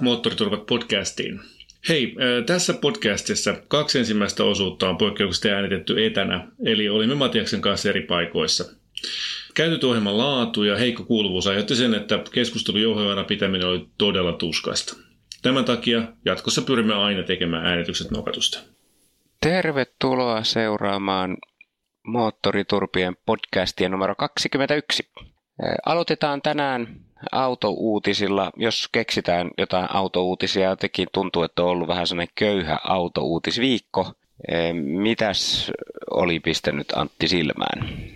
Moottoriturvat podcastiin. Hei, tässä podcastissa kaksi ensimmäistä osuutta on poikkeuksesta äänitetty etänä, eli olimme Matiaksen kanssa eri paikoissa. Käytetty ohjelman laatu ja heikko kuuluvuus aiheutti sen, että keskustelu johtajana pitäminen oli todella tuskasta. Tämän takia jatkossa pyrimme aina tekemään äänitykset nokatusta. Tervetuloa seuraamaan Moottoriturpien podcastia numero 21. Aloitetaan tänään autouutisilla. Jos keksitään jotain autouutisia, jotenkin tuntuu, että on ollut vähän sellainen köyhä autouutisviikko. Mitäs oli pistänyt Antti silmään?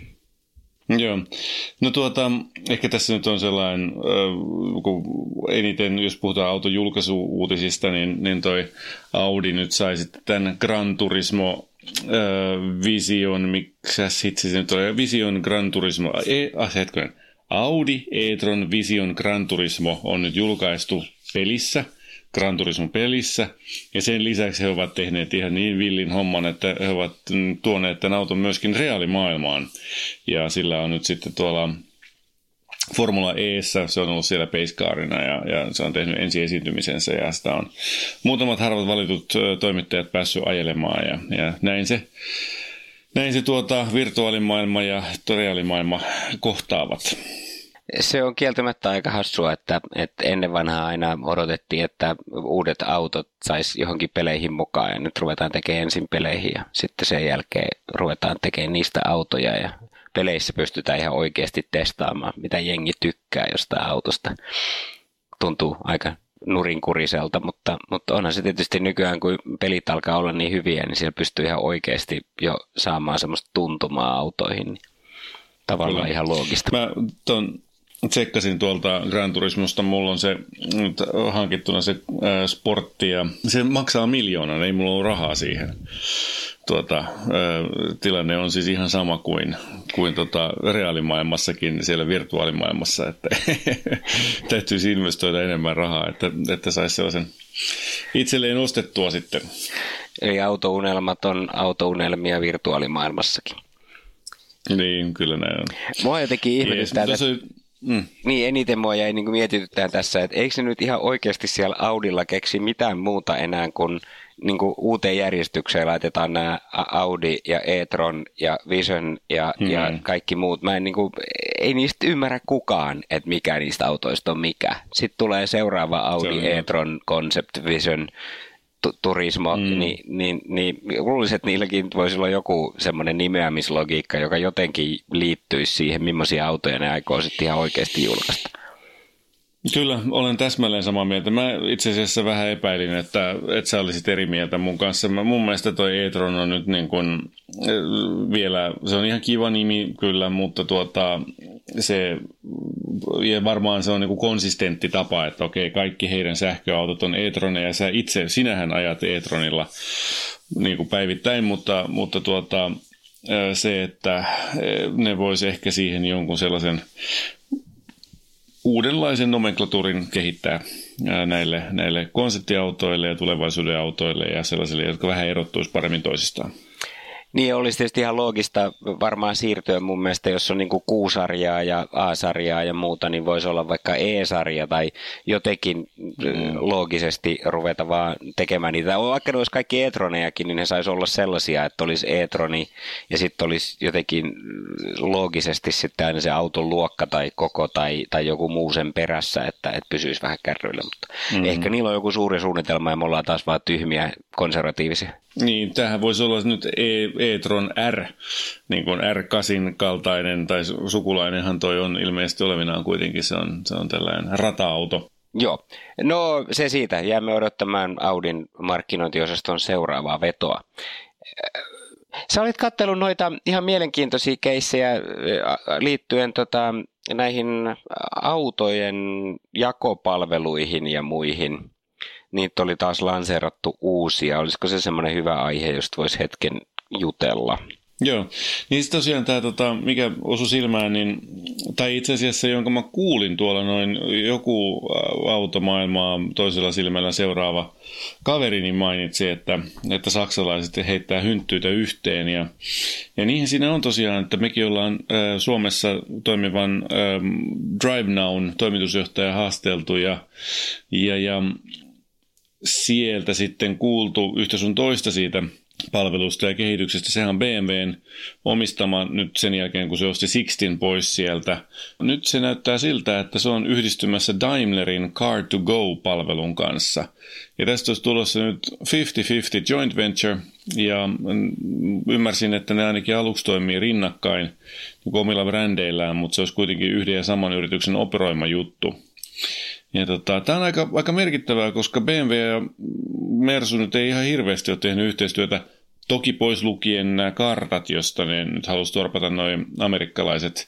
Joo. No tuota, ehkä tässä nyt on sellainen, kun eniten, jos puhutaan autojulkaisuuutisista, niin, niin toi Audi nyt sai sitten tämän Gran Turismo Vision, mikä sitten se nyt oli, Vision Gran Turismo, e, ah, hetken, Audi e-tron Vision Gran Turismo on nyt julkaistu pelissä, Gran Turismo pelissä, ja sen lisäksi he ovat tehneet ihan niin villin homman, että he ovat tuoneet tämän auton myöskin reaalimaailmaan, ja sillä on nyt sitten tuolla Formula Eessä, se on ollut siellä peiskaarina ja, ja se on tehnyt ensi esiintymisensä ja sitä on muutamat harvat valitut toimittajat päässyt ajelemaan ja, ja näin se näin se tuota virtuaalimaailma ja reaalimaailma kohtaavat. Se on kieltämättä aika hassua, että, että ennen vanhaa aina odotettiin, että uudet autot sais johonkin peleihin mukaan ja nyt ruvetaan tekemään ensin peleihin ja sitten sen jälkeen ruvetaan tekemään niistä autoja ja peleissä pystytään ihan oikeasti testaamaan, mitä jengi tykkää jostain autosta. Tuntuu aika nurinkuriselta, mutta, mutta onhan se tietysti nykyään, kun pelit alkaa olla niin hyviä, niin siellä pystyy ihan oikeasti jo saamaan semmoista tuntumaa autoihin. Niin tavallaan Kyllä. ihan loogista. Mä ton tsekkasin tuolta Gran Turismosta, mulla on se hankittuna se äh, sportti ja se maksaa miljoonan, ei mulla ole rahaa siihen. Tuota, tilanne on siis ihan sama kuin, kuin tota reaalimaailmassakin siellä virtuaalimaailmassa, että täytyisi investoida enemmän rahaa, että, että saisi sellaisen itselleen ostettua sitten. Eli autounelmat on autounelmia virtuaalimaailmassakin. Niin, kyllä näin on. Mua jotenkin ihmetyttää, yes, että... Mm. Niin, eniten mua jäi niin mietityttää tässä, että eikö se nyt ihan oikeasti siellä Audilla keksi mitään muuta enää kuin, niin kuin uuteen järjestykseen laitetaan nämä Audi ja e-tron ja Vision ja, mm. ja kaikki muut. Mä en, niin kuin, ei niistä ymmärrä kukaan, että mikä niistä autoista on mikä. Sitten tulee seuraava Audi e-tron Concept Vision turismo, mm. niin, niin, niin luulisin, että niilläkin voisi olla joku semmoinen nimeämislogiikka, joka jotenkin liittyisi siihen, millaisia autoja ne aikoo sitten ihan oikeasti julkaista. Kyllä, olen täsmälleen samaa mieltä. Mä itse asiassa vähän epäilin, että, että sä olisit eri mieltä mun kanssa. Mä, mun mielestä toi e-tron on nyt niin kuin, vielä, se on ihan kiva nimi kyllä, mutta tuota, se, ja varmaan se on niin konsistentti tapa, että okei, kaikki heidän sähköautot on e-troneja ja sä itse, sinähän ajat e-tronilla niin päivittäin, mutta, mutta tuota, se, että ne voisi ehkä siihen jonkun sellaisen uudenlaisen nomenklatuurin kehittää näille, näille konseptiautoille ja tulevaisuuden autoille ja sellaisille, jotka vähän erottuisi paremmin toisistaan. Niin olisi tietysti ihan loogista varmaan siirtyä mun mielestä, jos on niin kuin Q-sarjaa ja A-sarjaa ja muuta, niin voisi olla vaikka E-sarja tai jotenkin mm. loogisesti ruveta vaan tekemään niitä. Vaikka ne olisi kaikki e-tronejakin, niin ne saisi olla sellaisia, että olisi e-troni ja sitten olisi jotenkin loogisesti sitten aina se auton luokka tai koko tai, tai joku muu sen perässä, että, että pysyisi vähän kärryillä. Mutta mm-hmm. ehkä niillä on joku suuri suunnitelma ja me ollaan taas vaan tyhmiä konservatiivisia. Niin, tähän voisi olla nyt e- e-tron R, niin kuin R8 kaltainen, tai sukulainenhan toi on ilmeisesti olevinaan kuitenkin, se on, se on tällainen rata-auto. Joo, no se siitä. Jäämme odottamaan Audin markkinointiosaston seuraavaa vetoa. Sä olit kattellut noita ihan mielenkiintoisia keissejä liittyen tota, näihin autojen jakopalveluihin ja muihin. Niitä oli taas lanseerattu uusia. Olisiko se semmoinen hyvä aihe, josta voisi hetken jutella? Joo, niin tosiaan tämä, tota, mikä osui silmään, niin, tai itse asiassa jonka mä kuulin tuolla noin joku automaailmaa toisella silmällä seuraava kaveri, niin mainitsi, että, että saksalaiset heittää hynttyitä yhteen. Ja, ja niihin siinä on tosiaan, että mekin ollaan äh, Suomessa toimivan Drive Nown toimitusjohtaja haasteltu ja, ja, ja sieltä sitten kuultu yhtä sun toista siitä palvelusta ja kehityksestä. Sehän on BMWn omistama nyt sen jälkeen, kun se osti Sixtin pois sieltä. Nyt se näyttää siltä, että se on yhdistymässä Daimlerin Car to Go-palvelun kanssa. Ja tästä olisi tulossa nyt 50-50 joint venture, ja ymmärsin, että ne ainakin aluksi toimii rinnakkain niin omilla brändeillään, mutta se olisi kuitenkin yhden ja saman yrityksen operoima juttu. Ja tota, tämä on aika, aika merkittävää, koska BMW ja Mersu nyt ei ihan hirveästi ole tehnyt yhteistyötä. Toki pois lukien nämä kartat, josta ne nyt halusi torpata noin amerikkalaiset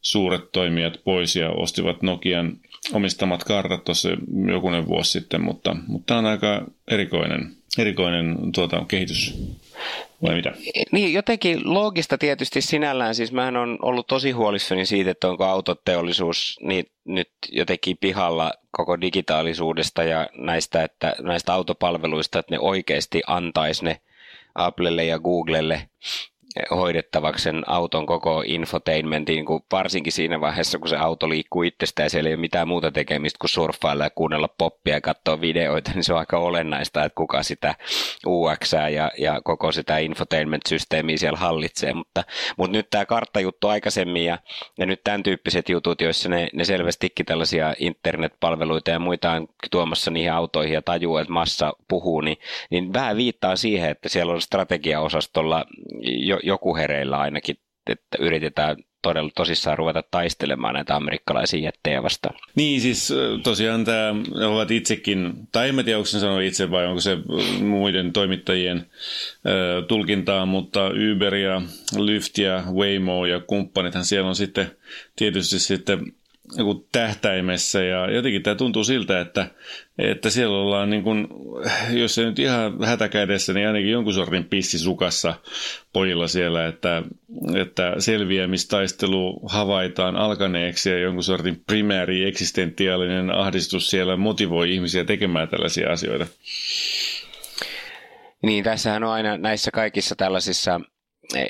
suuret toimijat pois ja ostivat Nokian omistamat kartat tuossa jokunen vuosi sitten, mutta, mutta tämä on aika erikoinen, erikoinen tuota, kehitys vai mitä? Niin, jotenkin loogista tietysti sinällään. Siis mähän on ollut tosi huolissani siitä, että onko autoteollisuus niin nyt jotenkin pihalla koko digitaalisuudesta ja näistä, että, näistä autopalveluista, että ne oikeasti antaisi ne Applelle ja Googlelle hoidettavaksi sen auton koko infotainmentin, kuin varsinkin siinä vaiheessa, kun se auto liikkuu itsestään siellä ei ole mitään muuta tekemistä kuin surffailla ja kuunnella poppia ja katsoa videoita, niin se on aika olennaista, että kuka sitä UX ja, ja koko sitä infotainment-systeemiä siellä hallitsee. Mutta, mutta nyt tämä karttajuttu aikaisemmin ja, ja nyt tämän tyyppiset jutut, joissa ne, ne selvästikin tällaisia internetpalveluita ja muita on tuomassa niihin autoihin ja tajuu, että massa puhuu, niin, niin vähän viittaa siihen, että siellä on strategiaosastolla jo, joku hereillä ainakin, että yritetään todella tosissaan ruveta taistelemaan näitä amerikkalaisia jättejä vastaan. Niin, siis tosiaan tämä ovat itsekin, tai en tiedä, onko se sanoi itse vai onko se muiden toimittajien tulkintaa, mutta Uber ja Lyft ja Waymo ja kumppanithan siellä on sitten tietysti sitten joku tähtäimessä ja jotenkin tämä tuntuu siltä, että, että siellä ollaan niin kuin, jos ei nyt ihan hätäkädessä, niin ainakin jonkun sortin pissisukassa pojilla siellä, että, että selviämistaistelu havaitaan alkaneeksi ja jonkun sortin primääri eksistentiaalinen ahdistus siellä motivoi ihmisiä tekemään tällaisia asioita. Niin, tässähän on aina näissä kaikissa tällaisissa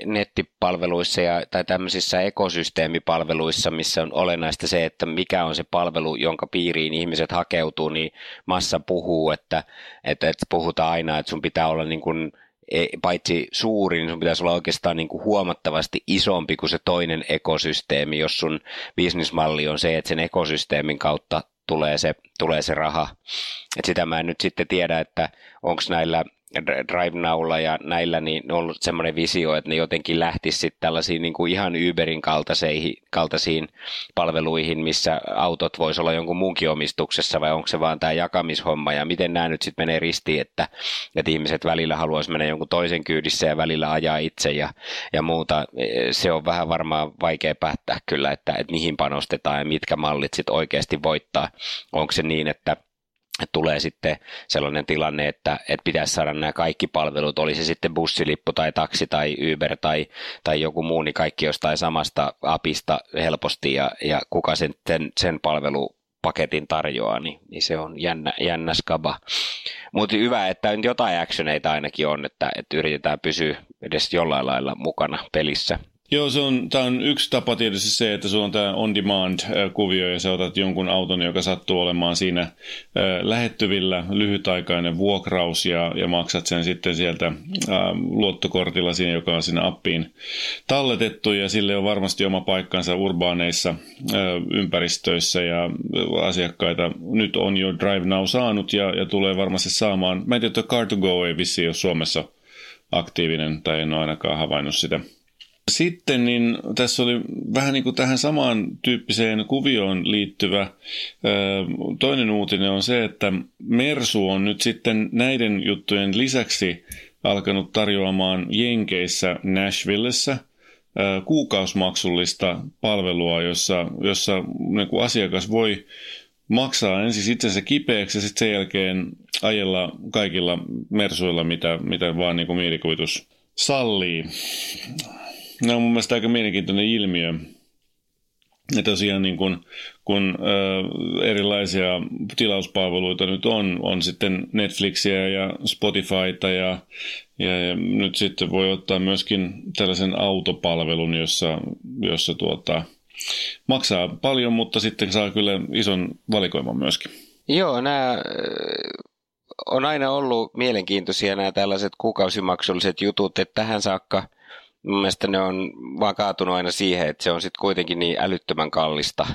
nettipalveluissa ja, tai tämmöisissä ekosysteemipalveluissa, missä on olennaista se, että mikä on se palvelu, jonka piiriin ihmiset hakeutuu, niin massa puhuu, että, että, että puhutaan aina, että sun pitää olla niin kuin e, paitsi suuri, niin sun pitäisi olla oikeastaan niin kuin huomattavasti isompi kuin se toinen ekosysteemi, jos sun bisnismalli on se, että sen ekosysteemin kautta tulee se, tulee se raha. Et sitä mä en nyt sitten tiedä, että onko näillä DriveNowlla ja näillä niin on ollut semmoinen visio, että ne jotenkin lähtisi sitten tällaisiin niin kuin ihan Uberin kaltaisiin, kaltaisiin palveluihin, missä autot voisi olla jonkun muunkin omistuksessa vai onko se vaan tämä jakamishomma ja miten nämä nyt sitten menee ristiin, että, että ihmiset välillä haluaisi mennä jonkun toisen kyydissä ja välillä ajaa itse ja, ja muuta. Se on vähän varmaan vaikea päättää kyllä, että, että mihin panostetaan ja mitkä mallit sitten oikeasti voittaa. Onko se niin, että tulee sitten sellainen tilanne, että, että pitäisi saada nämä kaikki palvelut, oli se sitten bussilippu tai taksi tai Uber tai, tai joku muu, niin kaikki jostain samasta apista helposti ja, ja kuka sen, sen, sen palvelupaketin tarjoaa, niin, niin se on jännä, jännä skaba. Mutta hyvä, että nyt jotain actioneita ainakin on, että, että yritetään pysyä edes jollain lailla mukana pelissä. Joo, se on, tämä on yksi tapa tietysti se, että sulla on tämä on-demand-kuvio ja sä otat jonkun auton, joka sattuu olemaan siinä lähettyvillä, lyhytaikainen vuokraus ja, ja maksat sen sitten sieltä luottokortilla siinä, joka on siinä appiin talletettu ja sille on varmasti oma paikkansa urbaaneissa ympäristöissä ja asiakkaita nyt on jo Drive Now saanut ja, ja tulee varmasti saamaan. Mä en tiedä, että Car2Go ei vissi ole Suomessa aktiivinen tai en ole ainakaan havainnut sitä. Sitten niin tässä oli vähän niin kuin tähän samaan tyyppiseen kuvioon liittyvä toinen uutinen on se, että Mersu on nyt sitten näiden juttujen lisäksi alkanut tarjoamaan Jenkeissä Nashvillessä kuukausimaksullista palvelua, jossa, jossa niin kuin asiakas voi maksaa ensin itsensä kipeäksi ja sitten sen jälkeen ajella kaikilla mersuilla, mitä, mitä vaan niin kuin mielikuvitus sallii. Nämä on mun mielestä aika mielenkiintoinen ilmiö. Ja tosiaan niin kun, kun ö, erilaisia tilauspalveluita nyt on, on sitten Netflixiä ja Spotifyta ja, ja, ja nyt sitten voi ottaa myöskin tällaisen autopalvelun, jossa, jossa tuota, maksaa paljon, mutta sitten saa kyllä ison valikoiman myöskin. Joo, nämä on aina ollut mielenkiintoisia nämä tällaiset kuukausimaksulliset jutut, että tähän saakka – mun mielestä ne on vaan kaatunut aina siihen, että se on sitten kuitenkin niin älyttömän kallista,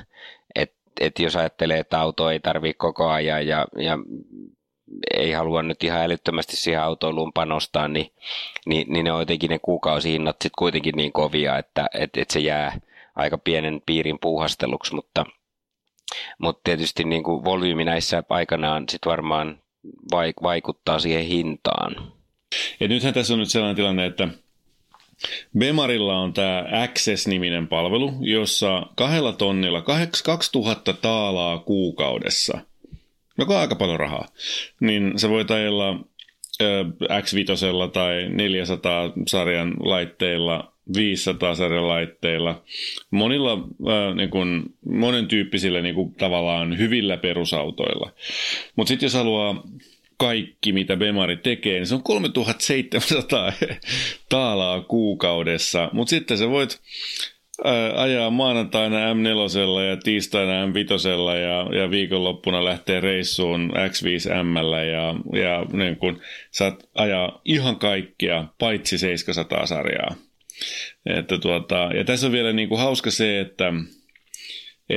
että et jos ajattelee, että auto ei tarvitse koko ajan ja, ja ei halua nyt ihan älyttömästi siihen autoiluun panostaa, niin, niin, niin ne on jotenkin ne kuukausihinnat sitten kuitenkin niin kovia, että et, et se jää aika pienen piirin puuhasteluksi, mutta, mutta tietysti niin kuin volyymi näissä aikanaan sitten varmaan vaikuttaa siihen hintaan. Ja nythän tässä on nyt sellainen tilanne, että Bemarilla on tämä Access-niminen palvelu, jossa kahdella tonnilla 2000 taalaa kuukaudessa, joka on aika paljon rahaa, niin se voi ajella X5 tai 400 sarjan laitteilla 500 sarjan laitteilla, monilla äh, niin kuin, monen tyyppisillä niin kuin, tavallaan hyvillä perusautoilla. Mutta sitten jos haluaa kaikki, mitä Bemari tekee, niin se on 3700 taalaa kuukaudessa. Mutta sitten sä voit ajaa maanantaina M4 ja tiistaina M5 ja, ja viikonloppuna lähtee reissuun X5M ja, ja niin kun, saat ajaa ihan kaikkia paitsi 700 sarjaa. Että tuota, ja tässä on vielä niin kuin hauska se, että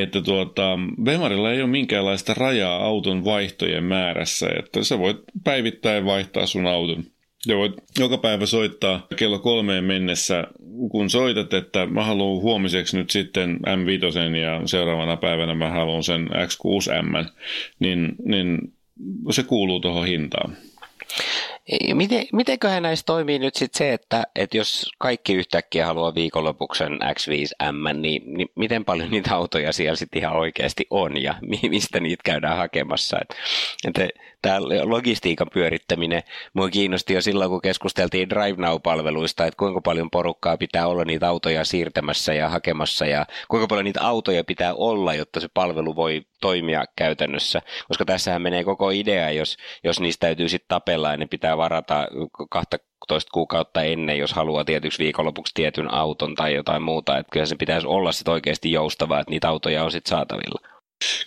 että tuota, Bemarilla ei ole minkäänlaista rajaa auton vaihtojen määrässä, että sä voit päivittäin vaihtaa sun auton. Ja voit joka päivä soittaa kello kolmeen mennessä, kun soitat, että mä haluan huomiseksi nyt sitten M5 ja seuraavana päivänä mä haluan sen X6M, niin, niin se kuuluu tuohon hintaan. Miten, mitenköhän näissä toimii nyt sitten se, että, että jos kaikki yhtäkkiä haluaa viikonlopuksen X5M, niin, niin miten paljon niitä autoja siellä sitten ihan oikeasti on ja mistä niitä käydään hakemassa? Että, että tämä logistiikan pyörittäminen, mua kiinnosti jo silloin, kun keskusteltiin Drive Now-palveluista, että kuinka paljon porukkaa pitää olla niitä autoja siirtämässä ja hakemassa ja kuinka paljon niitä autoja pitää olla, jotta se palvelu voi toimia käytännössä. Koska tässähän menee koko idea, jos, jos niistä täytyy sitten tapella ja ne pitää varata kahta toista kuukautta ennen, jos haluaa tietyksi viikonlopuksi tietyn auton tai jotain muuta. Että kyllä se pitäisi olla sitten oikeasti joustavaa, että niitä autoja on sitten saatavilla.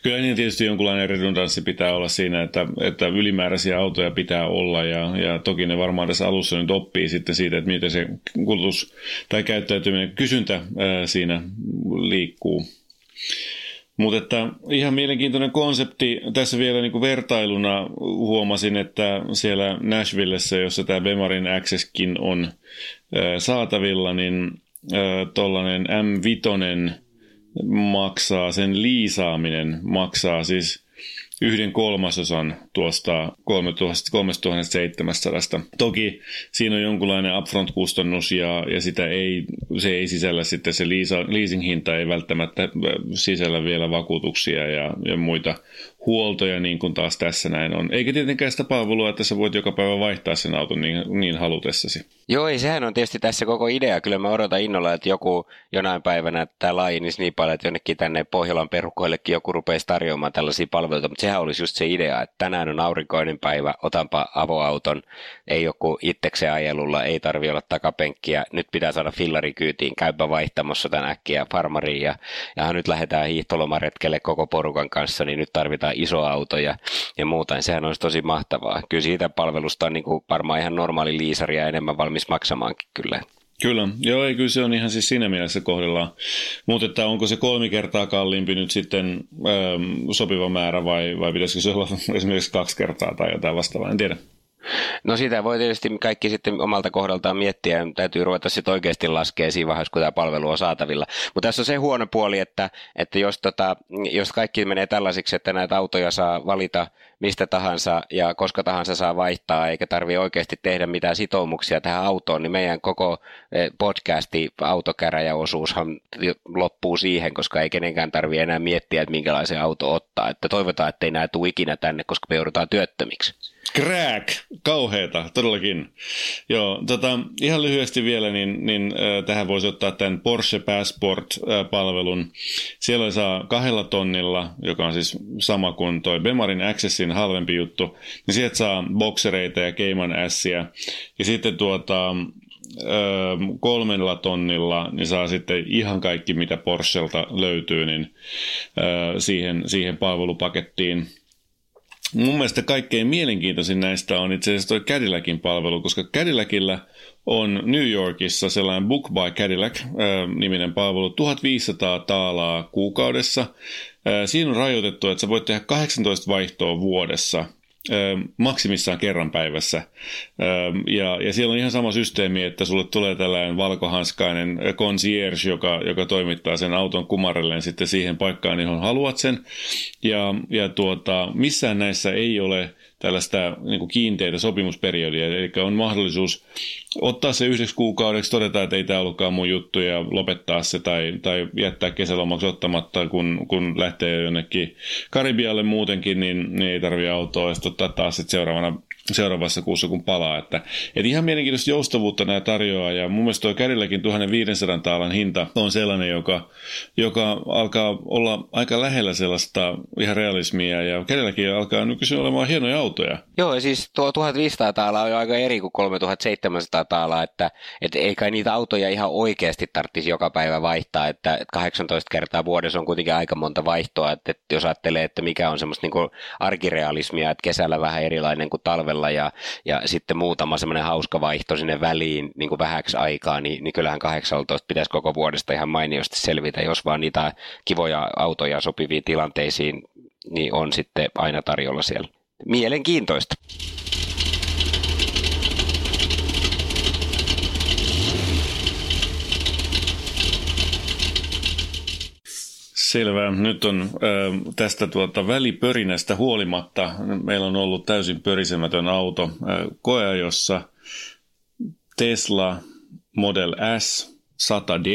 Kyllä niin tietysti jonkunlainen redundanssi pitää olla siinä, että, että ylimääräisiä autoja pitää olla ja, ja toki ne varmaan tässä alussa nyt oppii sitten siitä, että miten se kulutus tai käyttäytyminen, kysyntä ää, siinä liikkuu. Mutta että ihan mielenkiintoinen konsepti. Tässä vielä niin kuin vertailuna huomasin, että siellä Nashvillessä, jossa tämä Bemarin Accesskin on ää, saatavilla, niin tuollainen M5 maksaa, sen liisaaminen maksaa siis yhden kolmasosan tuosta 3700. Toki siinä on jonkunlainen upfront-kustannus ja, ja sitä ei, se ei sisällä sitten se leasing-hinta ei välttämättä sisällä vielä vakuutuksia ja, ja muita huoltoja niin kuin taas tässä näin on. Eikä tietenkään sitä palvelua, että sä voit joka päivä vaihtaa sen auton niin, niin halutessasi. Joo, ei, sehän on tietysti tässä koko idea. Kyllä mä odotan innolla, että joku jonain päivänä tämä laajenisi niin paljon, että jonnekin tänne Pohjolan perukoillekin joku rupeaisi tarjoamaan tällaisia palveluita. Mutta sehän olisi just se idea, että tänään on aurinkoinen päivä, otanpa avoauton, ei joku itsekseen ajelulla, ei tarvi olla takapenkkiä, nyt pitää saada fillari kyytiin, käypä vaihtamassa tämän äkkiä farmariin ja, ja nyt lähdetään hiihtolomaretkelle koko porukan kanssa, niin nyt tarvitaan iso auto ja, ja muuta, niin sehän olisi tosi mahtavaa. Kyllä siitä palvelusta on niin kuin varmaan ihan normaali liisari ja enemmän valmis maksamaankin kyllä. Kyllä, joo, ei, kyllä se on ihan siis siinä mielessä kohdillaan. Mutta että onko se kolme kertaa kalliimpi nyt sitten ähm, sopiva määrä vai, vai pitäisikö se olla esimerkiksi kaksi kertaa tai jotain vastaavaa, en tiedä. No sitä voi tietysti kaikki sitten omalta kohdaltaan miettiä, täytyy ruveta sitten oikeasti laskea siinä vaiheessa, kun tämä palvelu on saatavilla. Mutta tässä on se huono puoli, että, että jos, tota, jos kaikki menee tällaisiksi, että näitä autoja saa valita mistä tahansa ja koska tahansa saa vaihtaa, eikä tarvitse oikeasti tehdä mitään sitoumuksia tähän autoon, niin meidän koko eh, podcasti autokäräjäosuushan loppuu siihen, koska ei kenenkään tarvitse enää miettiä, että minkälaisen auto ottaa. Että toivotaan, että ei näe tule ikinä tänne, koska me joudutaan työttömiksi. Crack! Kauheeta, todellakin. Joo, tota, ihan lyhyesti vielä, niin, niin äh, tähän voisi ottaa tämän Porsche Passport-palvelun. Siellä saa kahdella tonnilla, joka on siis sama kuin toi Bemarin Accessin halvempi juttu, niin sieltä saa boksereita ja Cayman Ssia. Ja sitten tuota, kolmella tonnilla niin saa sitten ihan kaikki, mitä Porschelta löytyy, niin siihen, siihen palvelupakettiin mun mielestä kaikkein mielenkiintoisin näistä on itse asiassa tuo Cadillacin palvelu, koska Cadillacilla on New Yorkissa sellainen Book by Cadillac-niminen palvelu, 1500 taalaa kuukaudessa. Siinä on rajoitettu, että sä voit tehdä 18 vaihtoa vuodessa – maksimissaan kerran päivässä. Ja, ja siellä on ihan sama systeemi, että sulle tulee tällainen valkohanskainen concierge, joka, joka toimittaa sen auton kumarelleen sitten siihen paikkaan, johon haluat sen. Ja, ja tuota, missään näissä ei ole tällaista niin kuin kiinteitä sopimusperiodia, eli on mahdollisuus ottaa se yhdeksi kuukaudeksi, todeta, että ei tämä ollutkaan mun juttu ja lopettaa se tai, tai jättää kesälomaksi ottamatta, kun, kun lähtee jonnekin Karibialle muutenkin, niin, niin ei tarvitse autoa. Ja sitten ottaa taas sit seuraavana seuraavassa kuussa, kun palaa. Että, et ihan mielenkiintoista joustavuutta nämä tarjoaa, ja mun mielestä tuo Kärilläkin 1500 taalan hinta on sellainen, joka, joka alkaa olla aika lähellä sellaista ihan realismia, ja Kärilläkin alkaa nykyisin olemaan hienoja autoja. Joo, ja siis tuo 1500 taalaa on jo aika eri kuin 3700 taalaa, että et ei kai niitä autoja ihan oikeasti tarvitsisi joka päivä vaihtaa, että 18 kertaa vuodessa on kuitenkin aika monta vaihtoa, että, että jos ajattelee, että mikä on semmoista niin arkirealismia, että kesällä vähän erilainen kuin talvella, talvella ja, ja sitten muutama semmoinen hauska vaihto sinne väliin niin kuin vähäksi aikaa, niin, niin kyllähän 18 pitäisi koko vuodesta ihan mainiosti selvitä, jos vaan niitä kivoja autoja sopiviin tilanteisiin niin on sitten aina tarjolla siellä. Mielenkiintoista. Selvä. Nyt on äh, tästä tuota välipörinästä huolimatta. Meillä on ollut täysin pörisemätön auto äh, koeajossa Tesla Model S 100D,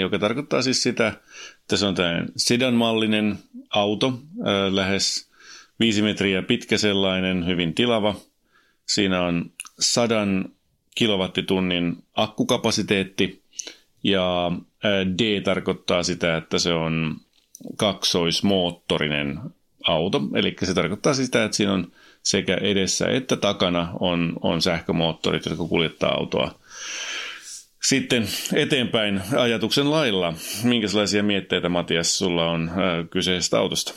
joka tarkoittaa siis sitä, että se on tämmöinen sedan-mallinen auto, äh, lähes 5 metriä pitkä sellainen, hyvin tilava. Siinä on 100 kilowattitunnin akkukapasiteetti ja D tarkoittaa sitä, että se on kaksoismoottorinen auto. Eli se tarkoittaa sitä, että siinä on sekä edessä että takana on, on sähkömoottorit, jotka kuljettaa autoa sitten eteenpäin ajatuksen lailla. Minkälaisia mietteitä, Matias, sulla on äh, kyseisestä autosta?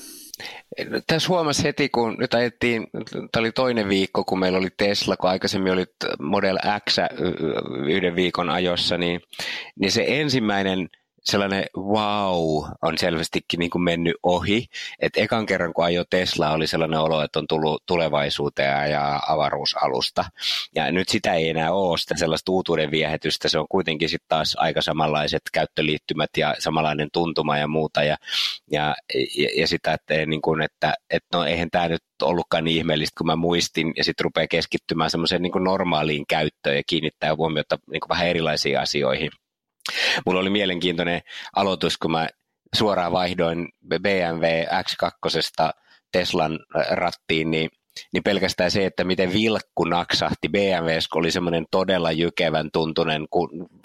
Tässä huomasi heti, kun nyt ajettiin, tämä oli toinen viikko, kun meillä oli Tesla, kun aikaisemmin oli Model X yhden viikon ajossa, niin, niin se ensimmäinen – sellainen wow on selvästikin niin kuin mennyt ohi. Et ekan kerran kun ajo Tesla oli sellainen olo, että on tullut tulevaisuuteen ja avaruusalusta. Ja nyt sitä ei enää ole sitä sellaista uutuuden viehätystä. Se on kuitenkin sitten taas aika samanlaiset käyttöliittymät ja samanlainen tuntuma ja muuta. Ja, ja, ja, ja sitä, että, niin kuin, että, että no eihän tämä nyt ollutkaan niin ihmeellistä kuin mä muistin, ja sitten rupeaa keskittymään semmoiseen niin normaaliin käyttöön ja kiinnittää huomiota niin kuin vähän erilaisiin asioihin. Mulla oli mielenkiintoinen aloitus, kun mä suoraan vaihdoin BMW X2 Teslan rattiin, niin niin pelkästään se, että miten vilkku naksahti BMWs, oli semmoinen todella jykevän tuntunen,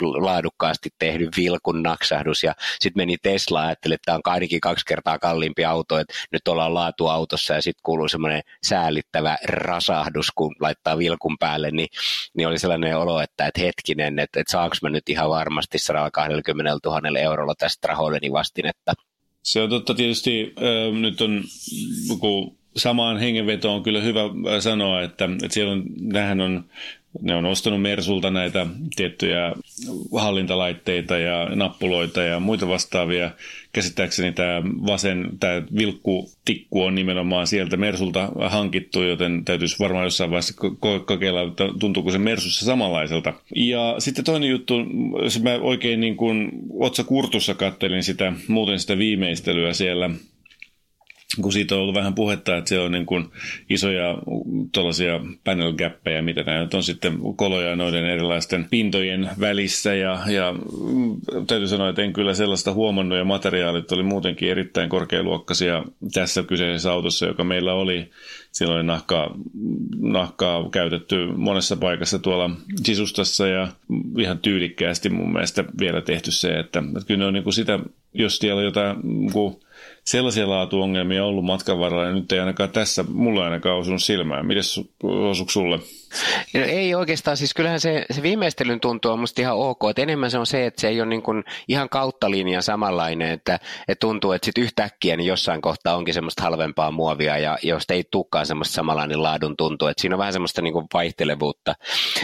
laadukkaasti tehty vilkun naksahdus, ja sitten meni Tesla, ajatteli, että tämä on ainakin kaksi kertaa kalliimpi auto, että nyt ollaan laatuautossa, ja sitten kuuluu semmoinen säällittävä rasahdus, kun laittaa vilkun päälle, niin, niin oli sellainen olo, että, että hetkinen, että, että saanko mä nyt ihan varmasti 120 000 eurolla tästä rahoilleni vastinetta. Se on totta tietysti, äh, nyt on, kun samaan hengenvetoon on kyllä hyvä sanoa, että, että siellä on, tähän on ne on ostanut Mersulta näitä tiettyjä hallintalaitteita ja nappuloita ja muita vastaavia. Käsittääkseni tämä vasen, tämä vilkkutikku on nimenomaan sieltä Mersulta hankittu, joten täytyisi varmaan jossain vaiheessa kokeilla, että tuntuuko se Mersussa samanlaiselta. Ja sitten toinen juttu, mä oikein niin kuin otsakurtussa kattelin sitä, muuten sitä viimeistelyä siellä – kun siitä on ollut vähän puhetta, että se on niin kuin isoja tuollaisia panel gappeja, mitä nämä on sitten koloja noiden erilaisten pintojen välissä ja, ja täytyy sanoa, että en kyllä sellaista huomannut ja materiaalit oli muutenkin erittäin korkealuokkaisia tässä kyseisessä autossa, joka meillä oli. Siellä oli nahkaa, nahkaa käytetty monessa paikassa tuolla sisustassa ja ihan tyylikkäästi mun mielestä vielä tehty se, että, että kyllä ne on niin kuin sitä, jos siellä jotain niin kuin sellaisia laatuongelmia ollut matkan varrella ja nyt ei ainakaan tässä mulla ainakaan osunut silmään. Mites osuuko sulle? No ei oikeastaan, siis kyllähän se, se viimeistelyn tuntuu on musta ihan ok, että enemmän se on se, että se ei ole niin kuin ihan kautta linjan samanlainen, että, että tuntuu, että sitten yhtäkkiä niin jossain kohtaa onkin semmoista halvempaa muovia ja josta ei tukkaan semmoista samanlainen laadun tuntuu, että siinä on vähän semmoista niin kuin vaihtelevuutta.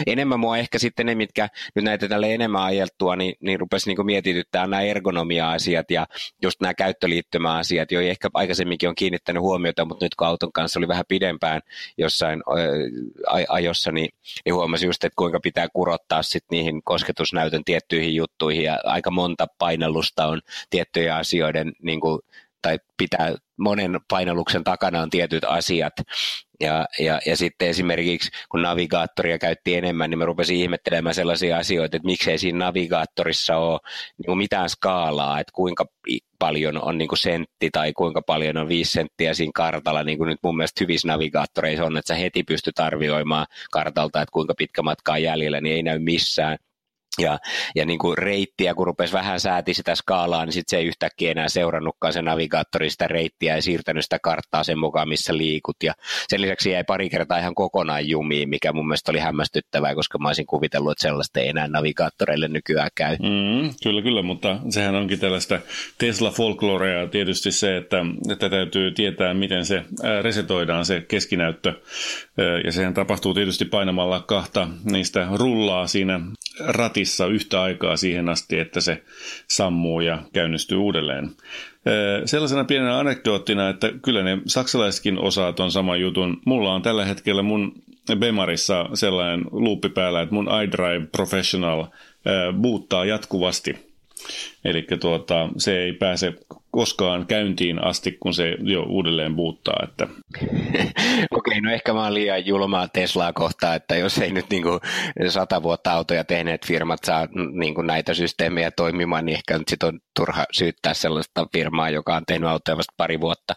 Enemmän mua ehkä sitten ne, mitkä nyt näitä tälle enemmän ajeltua, niin, niin rupesi niin kuin mietityttää nämä ergonomia-asiat ja just nämä käyttöliittymäasiat, joihin ehkä aikaisemminkin on kiinnittänyt huomiota, mutta nyt kun auton kanssa oli vähän pidempään jossain ajossa, tuossa, niin, niin huomasin just, että kuinka pitää kurottaa sit niihin kosketusnäytön tiettyihin juttuihin ja aika monta painallusta on tiettyjä asioiden niin kuin, tai pitää monen painalluksen takana on tietyt asiat. Ja, ja, ja sitten esimerkiksi kun navigaattoria käytti enemmän, niin mä rupesin ihmettelemään sellaisia asioita, että miksei siinä navigaattorissa ole niin mitään skaalaa, että kuinka paljon on niin kuin sentti tai kuinka paljon on viisi senttiä siinä kartalla, niin kuin nyt mun mielestä hyvissä navigaattoreissa on, että sä heti pystyt arvioimaan kartalta, että kuinka pitkä matka on jäljellä, niin ei näy missään ja, ja niin kuin reittiä, kun rupesi vähän sääti sitä skaalaa, niin sitten se ei yhtäkkiä enää seurannutkaan se navigaattori sitä reittiä ja siirtänyt sitä karttaa sen mukaan, missä liikut. Ja sen lisäksi jäi pari kertaa ihan kokonaan jumiin, mikä mun mielestä oli hämmästyttävää, koska mä olisin kuvitellut, että sellaista ei enää navigaattoreille nykyään käy. Mm, kyllä, kyllä, mutta sehän onkin tällaista Tesla-folklorea tietysti se, että, että täytyy tietää, miten se resetoidaan se keskinäyttö. Ja sehän tapahtuu tietysti painamalla kahta niistä rullaa siinä ratissa yhtä aikaa siihen asti, että se sammuu ja käynnistyy uudelleen. Sellaisena pienenä anekdoottina, että kyllä ne saksalaisetkin osaa on saman jutun. Mulla on tällä hetkellä mun Bemarissa sellainen luuppi päällä, että mun iDrive Professional buuttaa jatkuvasti. Eli tuota, se ei pääse koskaan käyntiin asti, kun se jo uudelleen buuttaa. Että. Okei, no ehkä mä oon liian julmaa Teslaa kohtaa, että jos ei nyt niin kuin sata vuotta autoja tehneet firmat saa niin kuin näitä systeemejä toimimaan, niin ehkä nyt sit on turha syyttää sellaista firmaa, joka on tehnyt autoja vasta pari vuotta.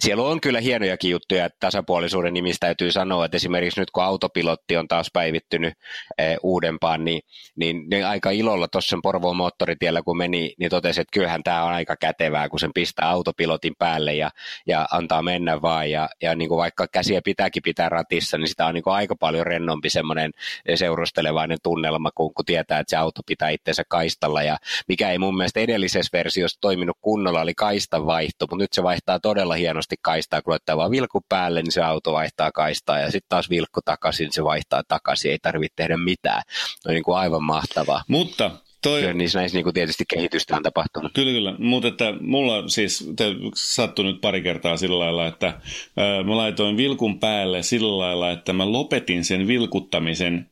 Siellä on kyllä hienojakin juttuja, että tasapuolisuuden nimistä täytyy sanoa, että esimerkiksi nyt kun autopilotti on taas päivittynyt eh, uudempaan, niin, niin, niin aika ilolla tuossa Porvoon moottoritiellä kun meni, niin totesi, että kyllähän tämä on aika kätevää, kun sen pistää autopilotin päälle ja, ja antaa mennä vaan. Ja, ja niin kuin vaikka käsiä pitääkin pitää ratissa, niin sitä on niin kuin aika paljon rennompi semmoinen seurustelevainen tunnelma, kun, kun tietää, että se auto pitää itsensä kaistalla. Ja mikä ei mun mielestä edellisessä versiossa toiminut kunnolla, oli kaistan vaihto, mutta nyt se vaihtaa todella hienosti kaistaa, kun laittaa vaan vilkku päälle, niin se auto vaihtaa kaistaa ja sitten taas vilkku takaisin, niin se vaihtaa takaisin, ei tarvitse tehdä mitään. On niin kuin aivan mahtavaa. Mutta Toi... Kyllä niissä näissä niin kuin tietysti kehitystä on tapahtunut. Kyllä, kyllä. Mutta että mulla siis sattui nyt pari kertaa sillä lailla, että ää, mä laitoin vilkun päälle sillä lailla, että mä lopetin sen vilkuttamisen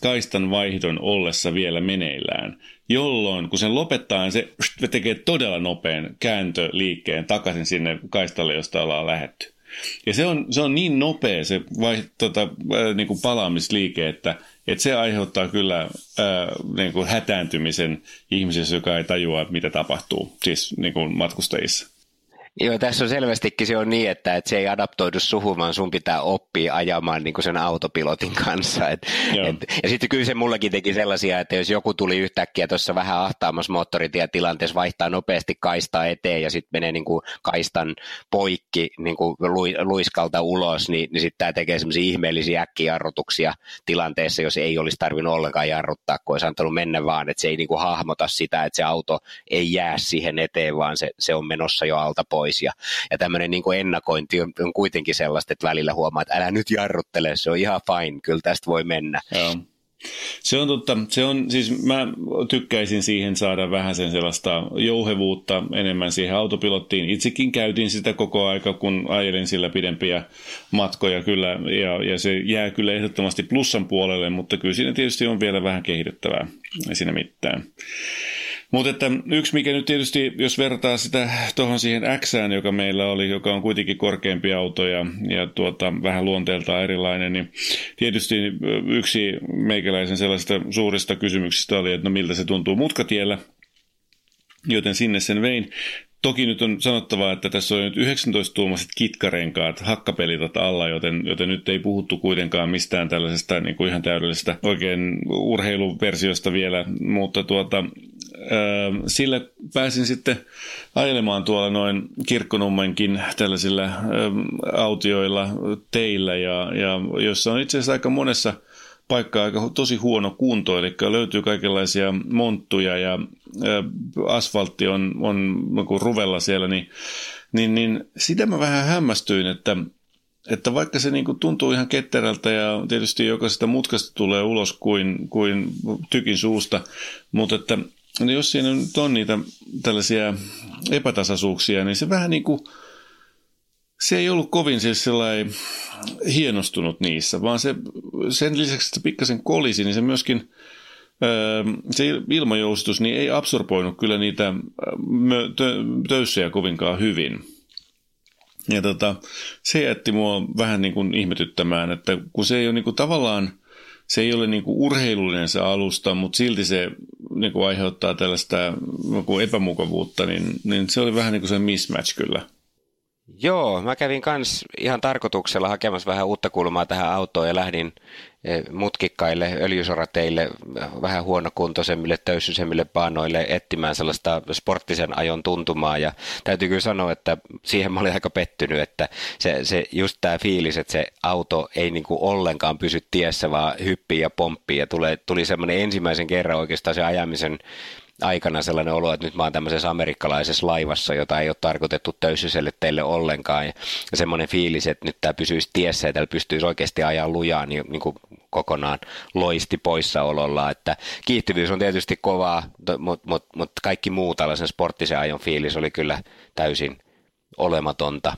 kaistan vaihdon ollessa vielä meneillään, jolloin kun sen lopettaa, se tekee todella nopean kääntöliikkeen takaisin sinne kaistalle, josta ollaan lähetty. Ja se on, se on niin nopea se vai, tota, niin kuin palaamisliike, että, että se aiheuttaa kyllä ää, niin kuin hätääntymisen ihmisessä, joka ei tajua, mitä tapahtuu, siis niin kuin matkustajissa. Joo, tässä on selvästikin se on niin, että, että se ei adaptoidu suhun, vaan sun pitää oppia ajamaan niin kuin sen autopilotin kanssa. Et, et, ja sitten kyllä se mullakin teki sellaisia, että jos joku tuli yhtäkkiä tuossa vähän ahtaamassa moottoritietilanteessa, vaihtaa nopeasti kaistaa eteen ja sitten menee niin kuin kaistan poikki niin kuin luiskalta ulos, niin, niin sitten tämä tekee semmoisia ihmeellisiä äkkijarrutuksia tilanteessa, jos ei olisi tarvinnut ollenkaan jarruttaa, kun olisi antanut mennä vaan, että se ei niin kuin hahmota sitä, että se auto ei jää siihen eteen, vaan se, se on menossa jo alta pois pois. Ja, ja tämmöinen niin kuin ennakointi on, on kuitenkin sellaista, että välillä huomaa, että älä nyt jarruttele, se on ihan fine, kyllä tästä voi mennä. Joo. Se on totta. Se on, siis mä tykkäisin siihen saada vähän sen sellaista jouhevuutta enemmän siihen autopilottiin. Itsekin käytin sitä koko aika, kun ajelin sillä pidempiä matkoja kyllä, ja, ja se jää kyllä ehdottomasti plussan puolelle, mutta kyllä siinä tietysti on vielä vähän kehitettävää, ei siinä mitään. Mutta että yksi, mikä nyt tietysti, jos vertaa sitä tuohon siihen X, joka meillä oli, joka on kuitenkin korkeampi auto ja, ja tuota, vähän luonteeltaan erilainen, niin tietysti yksi meikäläisen sellaisista suurista kysymyksistä oli, että no miltä se tuntuu mutkatiellä, joten sinne sen vein. Toki nyt on sanottava, että tässä on nyt 19-tuumaiset kitkarenkaat, hakkapelitat alla, joten, joten nyt ei puhuttu kuitenkaan mistään tällaisesta niin kuin ihan täydellisestä oikein urheiluversiosta vielä, mutta tuota, sillä pääsin sitten ajelemaan tuolla noin kirkkonummenkin tällaisilla autioilla teillä, ja, ja jossa on itse asiassa aika monessa paikkaa aika tosi huono kunto, eli löytyy kaikenlaisia monttuja ja asfaltti on, on ruvella siellä, niin, niin, niin sitä mä vähän hämmästyin, että, että vaikka se niin kuin tuntuu ihan ketterältä ja tietysti jokaisesta mutkasta tulee ulos kuin, kuin tykin suusta, mutta että No jos siinä nyt on niitä tällaisia epätasaisuuksia, niin se vähän niin kuin, se ei ollut kovin siis sellainen hienostunut niissä, vaan se, sen lisäksi, että se pikkasen kolisi, niin se myöskin, öö, se ilmajoustus niin ei absorboinut kyllä niitä töyssejä kovinkaan hyvin. Ja tota, se jätti mua vähän niin kuin ihmetyttämään, että kun se ei ole niin kuin tavallaan – se ei ole niin kuin urheilullinen se alusta, mutta silti se niin kuin aiheuttaa tällaista epämukavuutta, niin, niin se oli vähän niin kuin se mismatch kyllä. Joo, mä kävin kans ihan tarkoituksella hakemassa vähän uutta kulmaa tähän autoon ja lähdin mutkikkaille öljysorateille, vähän huonokuntoisemmille, töyssysemmille paanoille etsimään sellaista sporttisen ajon tuntumaa. Ja täytyy kyllä sanoa, että siihen mä olin aika pettynyt, että se, se just tämä fiilis, että se auto ei niinku ollenkaan pysy tiessä, vaan hyppii ja pomppii. Ja tulee, tuli semmoinen ensimmäisen kerran oikeastaan se ajamisen aikana sellainen olo, että nyt mä oon tämmöisessä amerikkalaisessa laivassa, jota ei ole tarkoitettu töysyselle teille ollenkaan. Ja semmoinen fiilis, että nyt tämä pysyisi tiessä ja täällä pystyisi oikeasti ajaa lujaa, niin, niin kuin kokonaan loisti poissaololla. Että kiihtyvyys on tietysti kovaa, mutta mut, mut kaikki muu tällaisen sporttisen ajon fiilis oli kyllä täysin olematonta.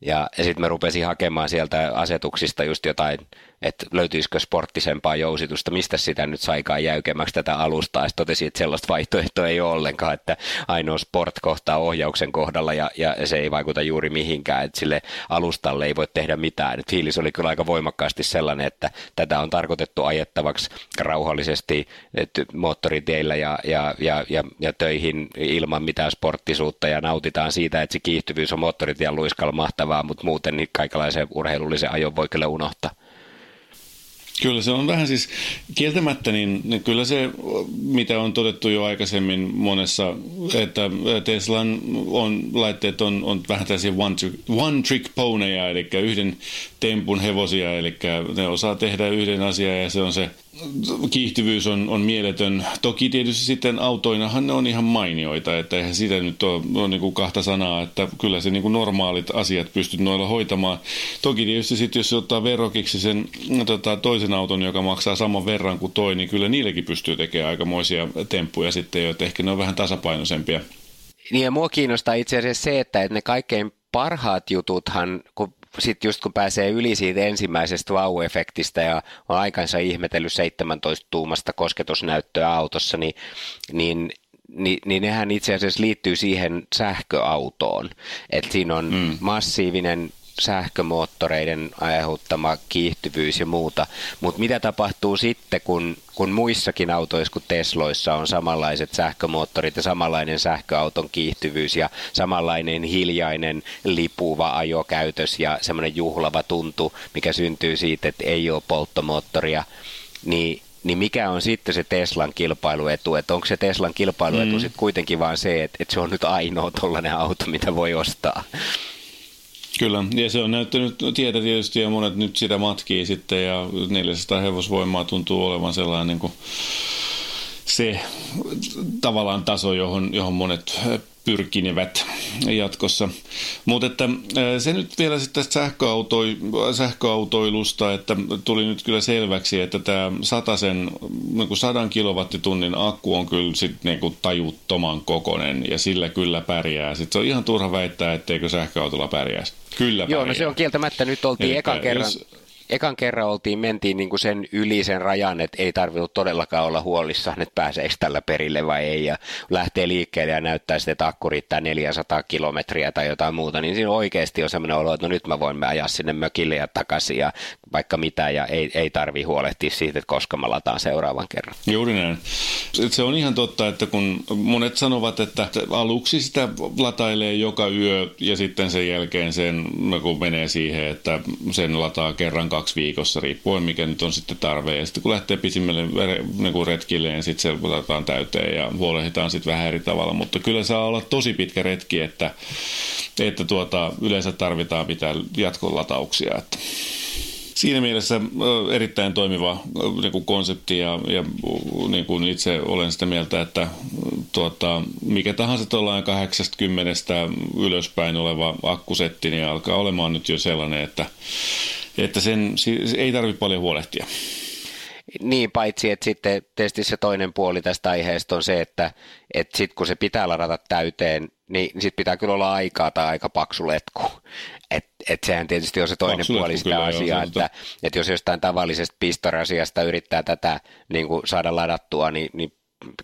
Ja, ja sitten mä rupesin hakemaan sieltä asetuksista just jotain että löytyisikö sporttisempaa jousitusta, mistä sitä nyt saikaan jäykemmäksi tätä alustaa. Ja totesin, että sellaista vaihtoehtoa ei ole ollenkaan, että ainoa sport kohtaa ohjauksen kohdalla ja, ja se ei vaikuta juuri mihinkään, että sille alustalle ei voi tehdä mitään. Et fiilis oli kyllä aika voimakkaasti sellainen, että tätä on tarkoitettu ajettavaksi rauhallisesti moottoriteillä ja, ja, ja, ja, ja töihin ilman mitään sporttisuutta ja nautitaan siitä, että se kiihtyvyys on moottoritien luiskalla mahtavaa, mutta muuten niin kaikenlaisen urheilullisen ajon voi kyllä unohtaa. Kyllä se on vähän siis kieltämättä, niin, niin kyllä se, mitä on todettu jo aikaisemmin monessa, että Teslan on, laitteet on, on vähän tällaisia one, one trick ponyja, eli yhden tempun hevosia, eli ne osaa tehdä yhden asian ja se on se kiihtyvyys on, on mieletön. Toki tietysti sitten autoinahan ne on ihan mainioita, että eihän sitä nyt ole, ole niin kuin kahta sanaa, että kyllä se niin kuin normaalit asiat pystyt noilla hoitamaan. Toki tietysti sitten jos ottaa verokiksi sen tota, toisen auton, joka maksaa saman verran kuin toi, niin kyllä niillekin pystyy tekemään aikamoisia temppuja sitten, joita ehkä ne on vähän tasapainoisempia. Niin ja mua kiinnostaa itse asiassa se, että ne kaikkein parhaat jututhan, kun sitten just kun pääsee yli siitä ensimmäisestä wow-efektistä ja on aikansa ihmetellyt 17 tuumasta kosketusnäyttöä autossa, niin, niin niin, niin nehän itse asiassa liittyy siihen sähköautoon. että siinä on mm. massiivinen sähkömoottoreiden aiheuttama kiihtyvyys ja muuta. Mutta mitä tapahtuu sitten, kun, kun muissakin autoissa kuin Tesloissa on samanlaiset sähkömoottorit ja samanlainen sähköauton kiihtyvyys ja samanlainen hiljainen lipuva ajokäytös ja semmoinen juhlava tuntu, mikä syntyy siitä, että ei ole polttomoottoria, niin niin mikä on sitten se Teslan kilpailuetu, että onko se Teslan kilpailuetu mm. sitten kuitenkin vaan se, että, että se on nyt ainoa tollainen auto, mitä voi ostaa? Kyllä, ja se on näyttänyt tietä tietysti ja monet nyt sitä matkii sitten ja 400 hevosvoimaa tuntuu olevan sellainen niin kuin se tavallaan taso, johon, johon monet pyrkinevät jatkossa. Mutta että se nyt vielä sitten tästä sähköautoi, sähköautoilusta, että tuli nyt kyllä selväksi, että tämä satasen, niin kuin sadan kilowattitunnin akku on kyllä sitten niin kuin tajuttoman kokonen ja sillä kyllä pärjää. Sitten se on ihan turha väittää, etteikö sähköautolla pärjäisi. Kyllä Joo, no se on kieltämättä. Nyt oltiin Eli ekan kerran... Jos, ekan kerran oltiin, mentiin niin kuin sen yli sen rajan, että ei tarvinnut todellakaan olla huolissaan, että pääseekö tällä perille vai ei. Ja lähtee liikkeelle ja näyttää sitten, että akku riittää 400 kilometriä tai jotain muuta, niin siinä oikeasti on sellainen olo, että no nyt mä voin ajaa sinne mökille ja takaisin ja vaikka mitä ja ei, ei tarvi huolehtia siitä, että koska mä lataan seuraavan kerran. Juuri näin. Se on ihan totta, että kun monet sanovat, että aluksi sitä latailee joka yö ja sitten sen jälkeen sen, kun menee siihen, että sen lataa kerran kaksi viikossa, riippuen mikä nyt on sitten tarve. Ja sitten kun lähtee pisimmälle niin retkille, niin sitten se otetaan täyteen ja huolehditaan sitten vähän eri tavalla. Mutta kyllä saa olla tosi pitkä retki, että, että tuota, yleensä tarvitaan pitää jatkolatauksia. Että siinä mielessä erittäin toimiva niin kuin konsepti ja, ja niin kuin itse olen sitä mieltä, että tuota, mikä tahansa tuollainen 80 ylöspäin oleva akkusetti niin alkaa olemaan nyt jo sellainen, että että sen ei tarvitse paljon huolehtia. Niin, paitsi että sitten tietysti se toinen puoli tästä aiheesta on se, että, että sitten kun se pitää ladata täyteen, niin sitten pitää kyllä olla aikaa tai aika paksu letku. Että et sehän tietysti on se toinen paksu puoli sitä asiaa, että, että jos jostain tavallisesta pistorasiasta yrittää tätä niin kuin saada ladattua, niin, niin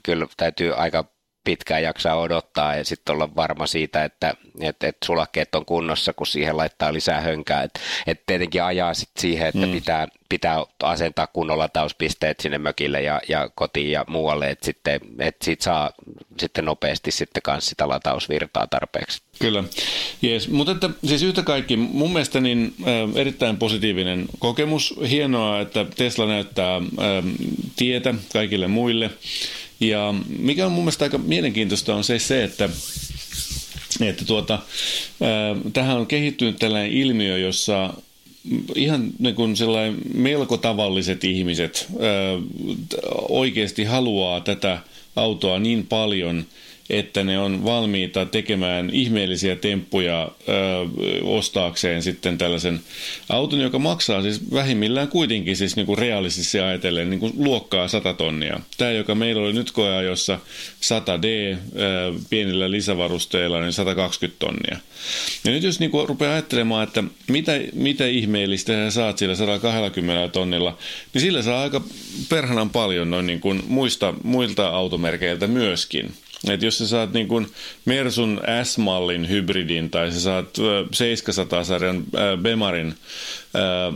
kyllä täytyy aika pitkään jaksaa odottaa ja sitten olla varma siitä, että, että, että sulakkeet on kunnossa, kun siihen laittaa lisää hönkää. Että, että tietenkin ajaa sit siihen, että mm. pitää, pitää asentaa kunnolla tauspisteet sinne mökille ja, ja kotiin ja muualle, että, sitten, että siitä saa sitten nopeasti sitten kanssa sitä latausvirtaa tarpeeksi. Kyllä, yes. mutta että, siis yhtä kaikki mun mielestä niin äh, erittäin positiivinen kokemus. Hienoa, että Tesla näyttää äh, tietä kaikille muille. Ja mikä on mun mielestä aika mielenkiintoista on se, se että että tuota, tähän on kehittynyt tällainen ilmiö, jossa ihan niin kuin sellainen melko tavalliset ihmiset oikeasti haluaa tätä autoa niin paljon – että ne on valmiita tekemään ihmeellisiä temppuja ö, ostaakseen sitten tällaisen auton, joka maksaa siis vähimmillään kuitenkin siis niin kuin realistisesti ajatellen niin kuin luokkaa 100 tonnia. Tämä, joka meillä oli nyt koeajossa 100D ö, pienillä lisävarusteilla, niin 120 tonnia. Ja nyt jos niin kuin rupeaa ajattelemaan, että mitä, mitä ihmeellistä sä saat sillä 120 tonnilla, niin sillä saa aika perhanan paljon noin niin kuin muista, muilta automerkeiltä myöskin. Et jos sä saat niin kuin Mersun S-mallin hybridin tai sä saat 700-sarjan Bemarin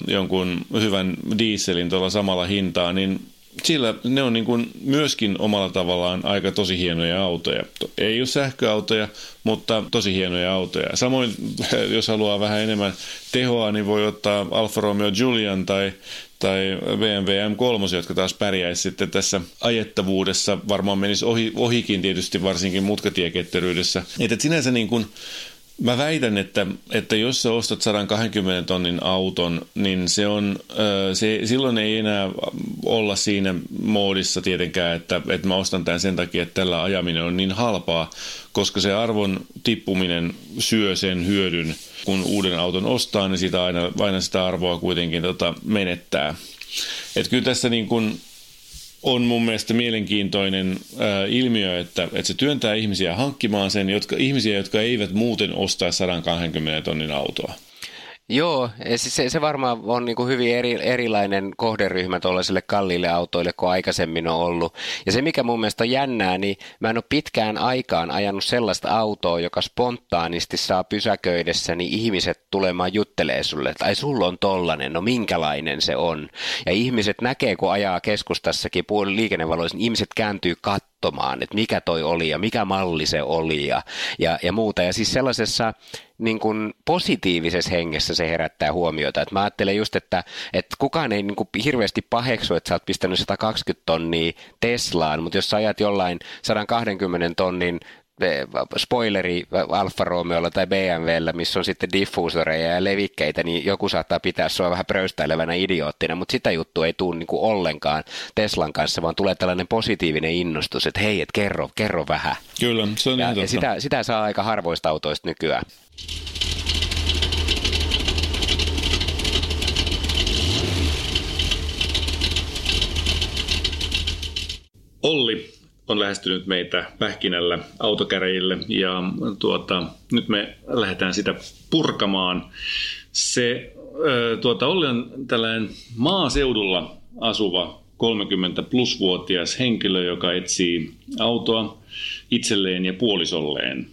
jonkun hyvän dieselin tuolla samalla hintaa, niin sillä ne on niin kuin myöskin omalla tavallaan aika tosi hienoja autoja. Ei ole sähköautoja, mutta tosi hienoja autoja. Samoin, jos haluaa vähän enemmän tehoa, niin voi ottaa Alfa Romeo Julian tai, tai BMW M3, jotka taas pärjäisi sitten tässä ajettavuudessa. Varmaan menisi ohi, ohikin tietysti varsinkin mutkatieketteryydessä. Että sinänsä niin kuin Mä väitän, että, että jos sä ostat 120 tonnin auton, niin se on, se, silloin ei enää olla siinä moodissa tietenkään, että, että mä ostan tämän sen takia, että tällä ajaminen on niin halpaa, koska se arvon tippuminen syö sen hyödyn, kun uuden auton ostaa, niin sitä aina, aina sitä arvoa kuitenkin tota, menettää. Että kyllä tässä niin kuin on mun mielestä mielenkiintoinen äh, ilmiö, että, että se työntää ihmisiä hankkimaan sen, jotka, ihmisiä, jotka eivät muuten ostaa 120 tonnin autoa. Joo, se, se varmaan on niin kuin hyvin eri, erilainen kohderyhmä tuollaisille kalliille autoille kuin aikaisemmin on ollut. Ja se, mikä mun mielestä on jännää, niin mä en ole pitkään aikaan ajanut sellaista autoa, joka spontaanisti saa pysäköidessä niin ihmiset tulemaan juttelee sulle, että ai sulla on tollanen, no minkälainen se on. Ja ihmiset näkee, kun ajaa keskustassakin liikennevaloissa, niin ihmiset kääntyy kat katsomaan, että mikä toi oli ja mikä malli se oli ja, ja, ja muuta. Ja siis sellaisessa niin kuin positiivisessa hengessä se herättää huomiota. Et mä ajattelen just, että, että kukaan ei niin kuin hirveästi paheksu, että sä oot pistänyt 120 tonnia Teslaan, mutta jos sä ajat jollain 120 tonnin spoileri Alfa Romeolla tai BMWllä, missä on sitten diffuusoreja ja levikkeitä, niin joku saattaa pitää sua vähän pröystäilevänä idioottina, mutta sitä juttua ei tule niinku ollenkaan Teslan kanssa, vaan tulee tällainen positiivinen innostus, että hei, et kerro, kerro vähän. Kyllä, se on ja, ja sitä, sitä saa aika harvoista autoista nykyään. Olli on lähestynyt meitä pähkinällä autokäreille ja tuota, nyt me lähdetään sitä purkamaan. Se, tuota, Olli on tällainen maaseudulla asuva 30 plus-vuotias henkilö, joka etsii autoa itselleen ja puolisolleen.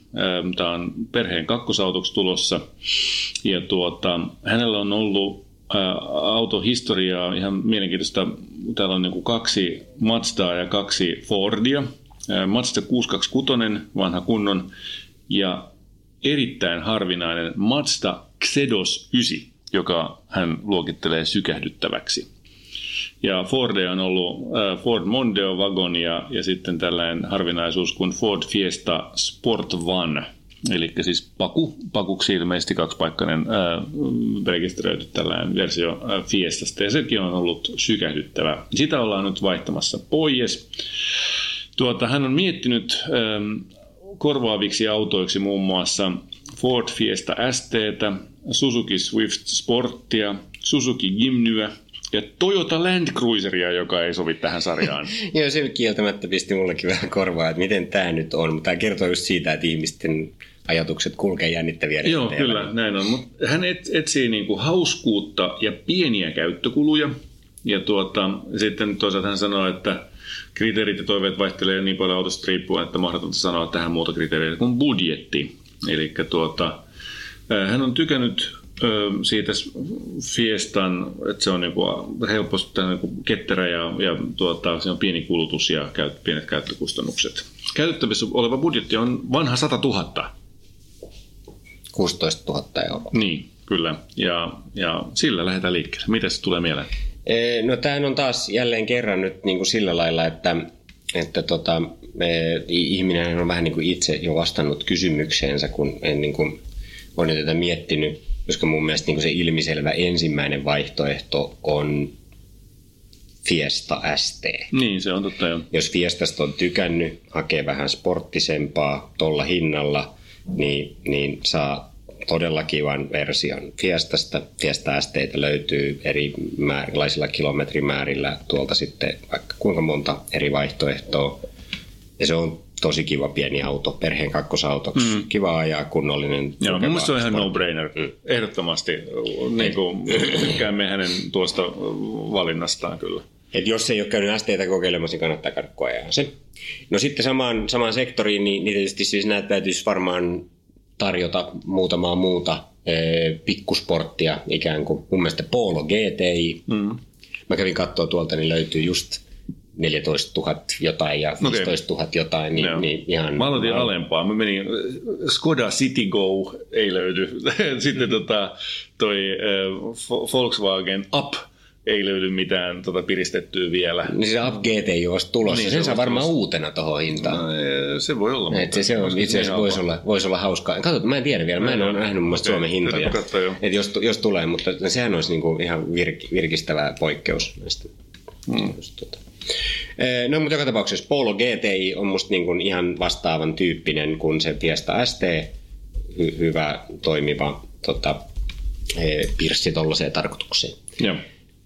Tämä on perheen kakkosautoksi tulossa ja tuota, hänellä on ollut autohistoriaa ihan mielenkiintoista. Täällä on niin kuin kaksi Mazdaa ja kaksi Fordia. Mazda 626, vanha kunnon, ja erittäin harvinainen Mazda Xedos 9, joka hän luokittelee sykähdyttäväksi. Ja Ford on ollut Ford Mondeo Wagon ja, ja sitten tällainen harvinaisuus kuin Ford Fiesta Sport One – Eli siis Paku, Pakuksi ilmeisesti kaksipaikkainen ää, rekisteröity tällainen versio ää, Fiestasta, ja sekin on ollut sykähdyttävä. Sitä ollaan nyt vaihtamassa pois. Tuota, hän on miettinyt ää, korvaaviksi autoiksi muun muassa Ford Fiesta ST, Suzuki Swift Sportia, Suzuki Gimnyä ja Toyota Land Cruiseria, joka ei sovi tähän sarjaan. Joo, se kieltämättä pisti mullekin vähän korvaa, että miten tämä nyt on. Mutta tämä kertoo just siitä, että ihmisten ajatukset kulkee jännittäviä Joo, kyllä, välillä. näin on. Mutta hän etsii niinku hauskuutta ja pieniä käyttökuluja. Ja tuota, sitten toisaalta hän sanoo, että kriteerit ja toiveet vaihtelee niin paljon autosta riippuen, että mahdotonta sanoa tähän muuta kriteereitä kuin budjetti. Eli tuota, hän on tykännyt siitä Fiestan, että se on niinku helposti niinku ketterä ja, ja tuota, se on pieni kulutus ja käyt, pienet käyttökustannukset. Käytettävissä oleva budjetti on vanha 100 000. 16 000 euroa. Niin, kyllä. Ja, ja sillä lähdetään liikkeelle. Miten se tulee mieleen? No tämähän on taas jälleen kerran nyt niin kuin sillä lailla, että, että tota, ihminen on vähän niin kuin itse jo vastannut kysymykseensä, kun en niin kuin, olen tätä miettinyt, koska mun mielestä niin kuin se ilmiselvä ensimmäinen vaihtoehto on Fiesta ST. Niin, se on totta jo. Jos Fiestasta on tykännyt, hakee vähän sporttisempaa tuolla hinnalla – niin, niin saa todella kivan version Fiestasta. Fiesta STtä löytyy eri erilaisilla kilometrimäärillä tuolta sitten vaikka kuinka monta eri vaihtoehtoa. Ja se on tosi kiva pieni auto, perheen kakkosautoksi. Mm. Kiva ajaa, kunnollinen. Joo, mun mielestä se on ihan no-brainer. Mm. Ehdottomasti. Niin kuin, tykkäämme hänen tuosta valinnastaan kyllä. Et jos ei ole käynyt STtä kokeilemassa, niin kannattaa käydä koeajaa se. No sitten samaan, samaan sektoriin, niin, niin tietysti siis näitä täytyisi varmaan tarjota muutamaa muuta e, pikkusporttia ikään kuin. Mun mielestä Polo GTI. Mm. Mä kävin katsoa tuolta, niin löytyy just 14 000 jotain ja 15 000 jotain, niin, niin ihan... Mä aloitin mä... alempaa. Mä menin, Skoda City Go ei löydy. Sitten tota, toi äh, Volkswagen Up ei löydy mitään tota, piristettyä vielä. Niin se Up GT ei ole tulossa. Niin, Sen saa varmaan tulossa. uutena tuohon hintaan. No, se voi olla. Et se, se on, itse asiassa voisi olla, voisi olla hauskaa. Katsotaan, mä en tiedä vielä. Mä en ole nähnyt mun okay. Suomen hintoja. Et jos, jos tulee, mutta sehän olisi niinku ihan virk, virkistävä poikkeus näistä. Hmm. Tota. No mutta joka tapauksessa Polo GTI on musta niinku ihan vastaavan tyyppinen kuin se Fiesta ST. Hy- hyvä, toimiva tota, pirssi tuollaiseen tarkoitukseen. Joo.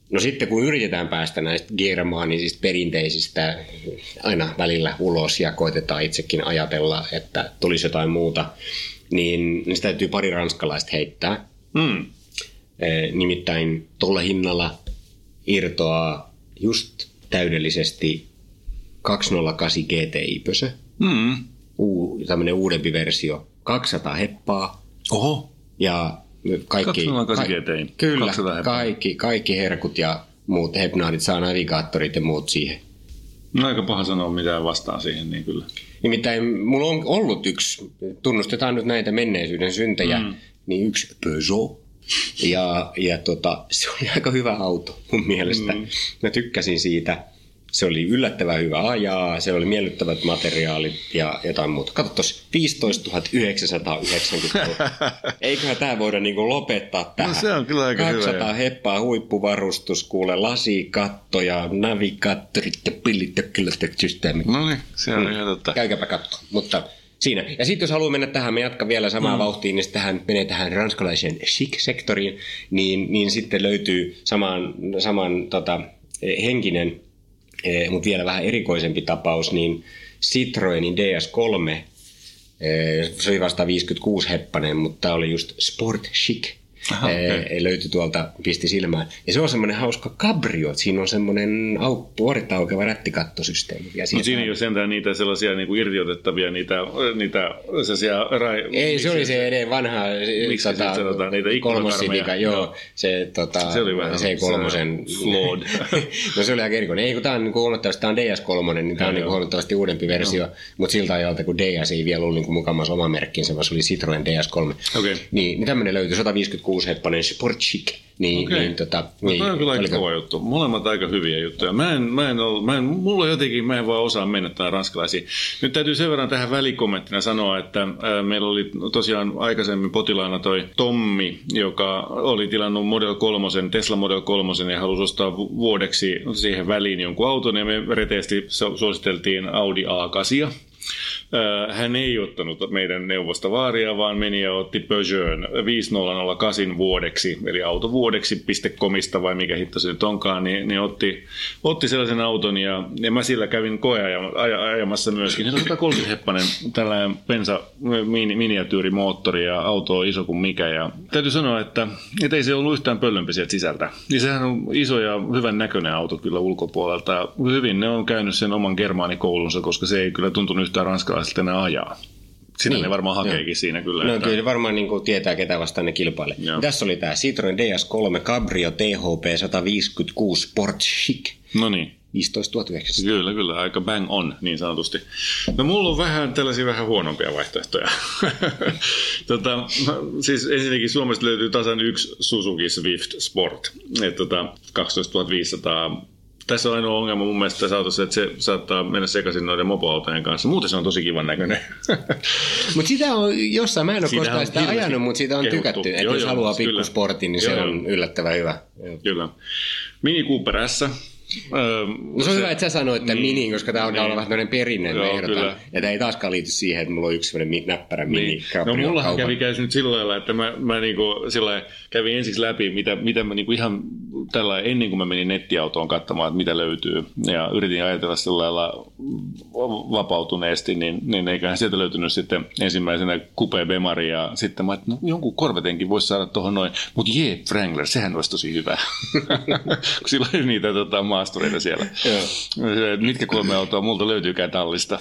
No sitten kun yritetään päästä näistä germaanisista perinteisistä aina välillä ulos ja koitetaan itsekin ajatella, että tulisi jotain muuta, niin, niin sitä täytyy pari ranskalaista heittää. Mm. E, nimittäin tuolla hinnalla irtoaa just täydellisesti 208 GTI-pösö. Mm. Uu, tämmöinen uudempi versio. 200 heppaa. Oho. Ja kaikki, ka- kyllä, kaikki, kaikki herkut ja muut hepnaadit saa navigaattorit ja muut siihen. No aika paha sanoa mitään vastaan siihen, niin kyllä. Nimittäin mulla on ollut yksi, tunnustetaan nyt näitä menneisyyden syntejä, mm. niin yksi Peugeot. Ja, ja tota, se oli aika hyvä auto mun mielestä. Mm. Mä tykkäsin siitä. Se oli yllättävän hyvä ajaa, se oli miellyttävät materiaalit ja jotain muuta. Katso tuossa, 15 990 Eiköhän tämä voida niinku lopettaa tähän. No se on kyllä aika 200 hyvä. heppaa huippuvarustus, kuule lasikattoja, navigaattorit ja pillit ja systeemit. No niin, se on ihan totta. Käykääpä katsoa. Mutta siinä. Ja sitten jos haluaa mennä tähän, me jatkan vielä samaa mm. vauhtiin, niin sitten tähän menee tähän ranskalaisen chic-sektoriin, niin, niin sitten löytyy saman, saman tota, henkinen, eh, mutta vielä vähän erikoisempi tapaus, niin Citroenin DS3, eh, se oli vasta 56 heppanen, mutta tämä oli just Sport Chic. Aha, eh, okei. löytyi tuolta, pisti silmään. Ja se on semmoinen hauska cabrio, että siinä on semmoinen au, puoletta aukeva rättikattosysteemi. Ja Mutta siinä ei ole sentään niitä sellaisia niin kuin irtiotettavia, niitä, niitä sellaisia... Rai... Ei, se oli se edes vanha Miksi tota, sanotaan niitä ikkunakarmeja? joo, Joo. se, tota, Se oli vähän se kolmosen flawed. no se oli aika erikoinen. Ei, kun tämä on niin huomattavasti, tämä on DS3, niin tämä on niin huomattavasti uudempi versio, mutta siltä ajalta, kun DS ei vielä ollut niin mukamassa oma merkkinsä, vaan se oli Citroen DS3. Okei. Niin, niin tämmöinen löytyi, 156 heppanen Sport Chic. Niin, Okei. niin, tota, No, niin, toi on kyllä aika oliko- kova juttu. Molemmat aika hyviä juttuja. Mä en, mä en ole, mä en, mulla jotenkin, mä en vaan osaa mennä tähän ranskalaisiin. Nyt täytyy sen verran tähän välikommenttina sanoa, että ää, meillä oli tosiaan aikaisemmin potilaana toi Tommi, joka oli tilannut Model 3, Tesla Model 3 ja halusi ostaa vu- vuodeksi siihen väliin jonkun auton ja me reteesti su- suositeltiin Audi A8. Hän ei ottanut meidän neuvosta vaaria, vaan meni ja otti Peugeot 5008 vuodeksi, eli autovuodeksi.comista vai mikä hitto se nyt onkaan, niin, niin otti, otti sellaisen auton ja, ja mä sillä kävin koeajamassa myöskin. Se on 130 heppanen tällainen pensa mini, miniatyyrimoottori ja auto on iso kuin mikä. Ja täytyy sanoa, että, että ei se ollut yhtään pöllömpi sieltä sisältä. Niin sehän on iso ja hyvän näköinen auto kyllä ulkopuolelta. Hyvin ne on käynyt sen oman germaanikoulunsa, koska se ei kyllä tuntunut yhtään ranskalaiselta enää ajaa. Sitä Niin, ne varmaan hakeekin siinä kyllä. No että- kyllä varmaan niin kuin tietää, ketä vastaan ne kilpailee. Joo. Tässä oli tämä Citroen DS3 Cabrio THP 156 Sport Chic. No niin. 15 900. Kyllä, kyllä. Aika bang on, niin sanotusti. No mulla on vähän tällaisia vähän huonompia vaihtoehtoja. tota, siis ensinnäkin Suomesta löytyy tasan yksi Suzuki Swift Sport. Et, tota, 12 500 tässä on ainoa ongelma mun mielestä tässä autossa, että se saattaa mennä sekaisin noiden mopoautojen kanssa. Muuten se on tosi kivan näköinen. Mutta sitä on jossain, mä en ole koskaan sitä ajanut, mutta siitä on kehuttu. tykätty. Että jos haluaa pikkusportin, niin se Joo, on yllättävän hyvä. Kyllä. Mini Cooper S. Öö, No se on hyvä, että sä sanoit tämän Niin, mini, koska tämä alkaa niin. olla vähän tämmöinen perinne. Joo, ehdotan. kyllä. Ja tämä ei taaskaan liity siihen, että mulla on yksi sellainen mi- näppärä mini Niin. No Cabrio mullahan kaupan. kävi käy nyt sillä lailla, että mä, mä niinku, sillä lailla kävin ensiksi läpi, mitä, mitä mä niinku ihan tällä ennen kuin mä menin nettiautoon katsomaan, että mitä löytyy. Ja yritin ajatella sillä lailla vapautuneesti, niin, niin eiköhän sieltä löytynyt sitten ensimmäisenä Coupe Bemari ja sitten mä että no, jonkun korvetenkin voisi saada tuohon noin, mutta jee, Wrangler, sehän olisi tosi hyvä. kun sillä oli niitä tota, maastureita siellä. Joo. Se, Mitkä kolme autoa multa löytyykään tallista?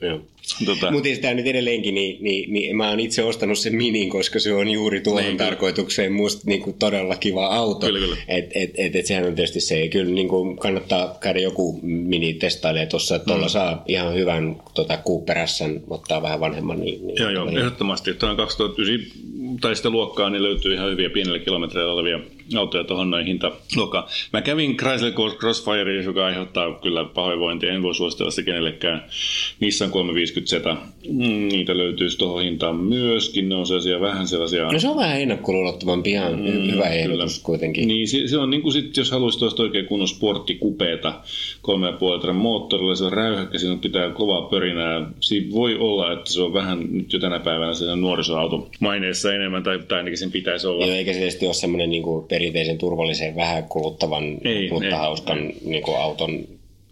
Joo. Tota, Mutta sitä nyt edelleenkin, niin, niin, niin mä oon itse ostanut sen minin, koska se on juuri tuohon Niin, tarkoitukseen musta niin kuin todella kiva auto. Kyllä, kyllä. Et, et, et, et sehän on tietysti se, kyllä niin kuin kannattaa käydä joku mini testailee tuossa, että tuolla mm. saa ihan hyvän tota, S:n, ottaa vähän vanhemman. Niin, niin Joo, joo, niin, ehdottomasti. Tuo on 2009 tai sitä luokkaa, niin löytyy ihan hyviä pienillä kilometreillä olevia autoja tuohon noin hintaluokkaan. Mä kävin Chrysler Crossfire, joka aiheuttaa kyllä pahoinvointia, en voi suositella sitä kenellekään. Nissan 350Z, mm, niitä löytyisi tuohon hintaan myöskin, ne on sellaisia vähän sellaisia... No se on vähän ennakkoluulottomampi, ihan mm, hyvä ehdotus kuitenkin. Niin, se, se on niin kuin sit, jos haluaisit tuosta oikein kunnon sporttikupeeta, 3,5 litran moottorilla, se on räyhäkkä, siinä pitää kovaa pörinää. Siinä voi olla, että se on vähän nyt jo tänä päivänä sen nuorisoauto maineessa enemmän, tai, tai ainakin sen pitäisi olla. Joo, eikä se tietysti ole semmoinen niin kuin perinteisen turvallisen, vähän kuluttavan, Ei, mutta ei, hauskan niin kuin auton.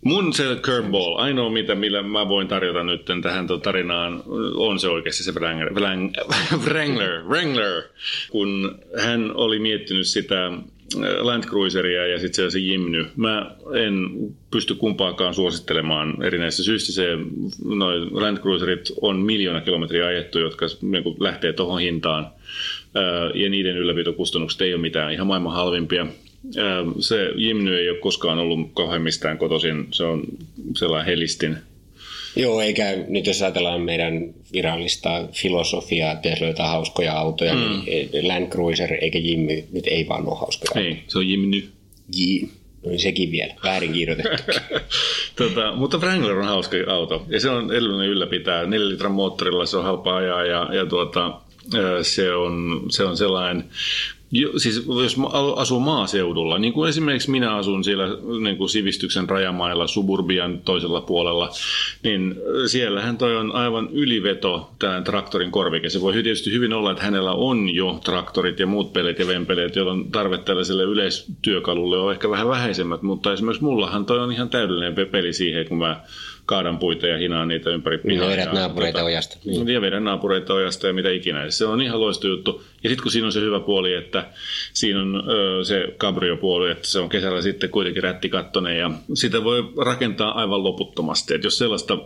Mun se curveball, ainoa mitä, millä mä voin tarjota nyt tähän tarinaan, on se oikeasti se Wrangler, Wrang- Wrangler, Wrangler, kun hän oli miettinyt sitä äh, Land Cruiseria ja sitten se Jimny. Mä en pysty kumpaakaan suosittelemaan erinäisistä syistä. Se, noi Land Cruiserit on miljoona kilometriä ajettu, jotka niin lähtee tuohon hintaan. Ja niiden ylläpitokustannukset ei ole mitään ihan maailman halvimpia. Se Jimny ei ole koskaan ollut kauhean mistään kotoisin. Se on sellainen helistin. Joo, eikä nyt jos ajatellaan meidän virallista filosofiaa, että pitäisi löytää hauskoja autoja, mm. niin Land Cruiser eikä Jimmy nyt ei vaan ole hauskoja. Ei, se on Jimny. J- No sekin vielä, väärin kirjoitettu. tota, mutta Wrangler on hauska auto ja se on edullinen ylläpitää. 4 litran moottorilla se on halpa ajaa ja, ja tuota, se on, se on sellainen siis jos asuu maaseudulla, niin kuin esimerkiksi minä asun siellä niin kuin sivistyksen rajamailla, suburbian toisella puolella, niin siellähän toi on aivan yliveto tämän traktorin korvike. Se voi tietysti hyvin olla, että hänellä on jo traktorit ja muut pelit ja vempeleet, jolloin tarve tällaiselle yleistyökalulle on ehkä vähän vähäisemmät, mutta esimerkiksi mullahan toi on ihan täydellinen peli siihen, kun mä kaadan puita ja hinaan niitä ympäri pihaa. Ja vedät naapureita tuota, ojasta. Niin. Ja vedän naapureita ojasta ja mitä ikinä. Se on ihan loisto juttu. Ja sitten kun siinä on se hyvä puoli, että siinä on ö, se cabrio-puoli, että se on kesällä sitten kuitenkin rättikattonen ja sitä voi rakentaa aivan loputtomasti. Että jos sellaista ö,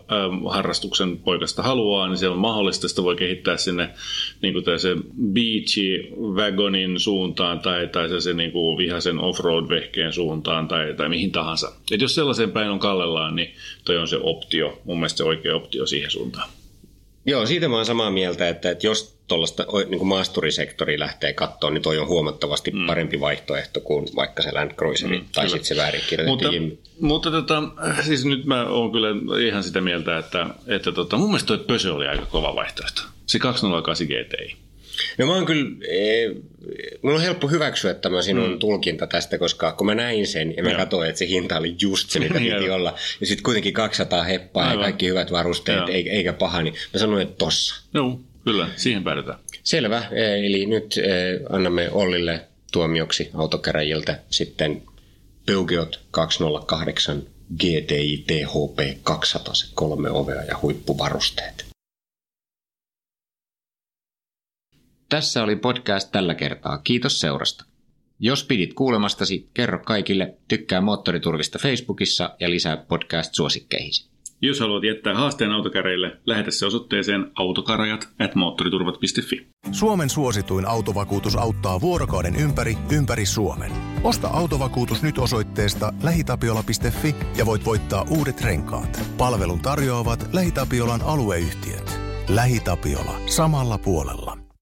harrastuksen poikasta haluaa, niin se on mahdollista. Sitä voi kehittää sinne niin se beachy wagonin suuntaan tai, tai se, se niin vihaisen offroad-vehkeen suuntaan tai, tai mihin tahansa. Et jos sellaisen päin on kallellaan, niin toi on se optio, mun mielestä se oikea optio siihen suuntaan. Joo, siitä mä oon samaa mieltä, että, että jos tuollaista niin maasturisektori lähtee kattoon, niin toi on huomattavasti mm. parempi vaihtoehto kuin vaikka se Land Cruiser mm, tai sitten se väärin mutta, mutta tota, siis nyt mä oon kyllä ihan sitä mieltä, että, että tota, mun mielestä toi Pösö oli aika kova vaihtoehto. Se 208 GTI. No mä oon kyllä, e, mun on helppo hyväksyä tämä sinun mm. tulkinta tästä, koska kun mä näin sen ja mä katsoin, että se hinta oli just se, mitä piti olla, ja sitten kuitenkin 200 heppaa Aivan. ja kaikki hyvät varusteet, eikä, eikä paha, niin mä sanoin, että tossa. Joo, kyllä, siihen päädytään. Selvä, eli nyt annamme Ollille tuomioksi autokäräjiltä sitten Peugeot 208 GTI THP 200, kolme ovea ja huippuvarusteet. Tässä oli podcast tällä kertaa. Kiitos seurasta. Jos pidit kuulemastasi, kerro kaikille, tykkää Moottoriturvista Facebookissa ja lisää podcast-suosikkeihisi. Jos haluat jättää haasteen autokäreille, lähetä se osoitteeseen autokarajat at moottoriturvat.fi. Suomen suosituin autovakuutus auttaa vuorokauden ympäri, ympäri Suomen. Osta autovakuutus nyt osoitteesta lähitapiola.fi ja voit voittaa uudet renkaat. Palvelun tarjoavat LähiTapiolan alueyhtiöt. LähiTapiola. Samalla puolella.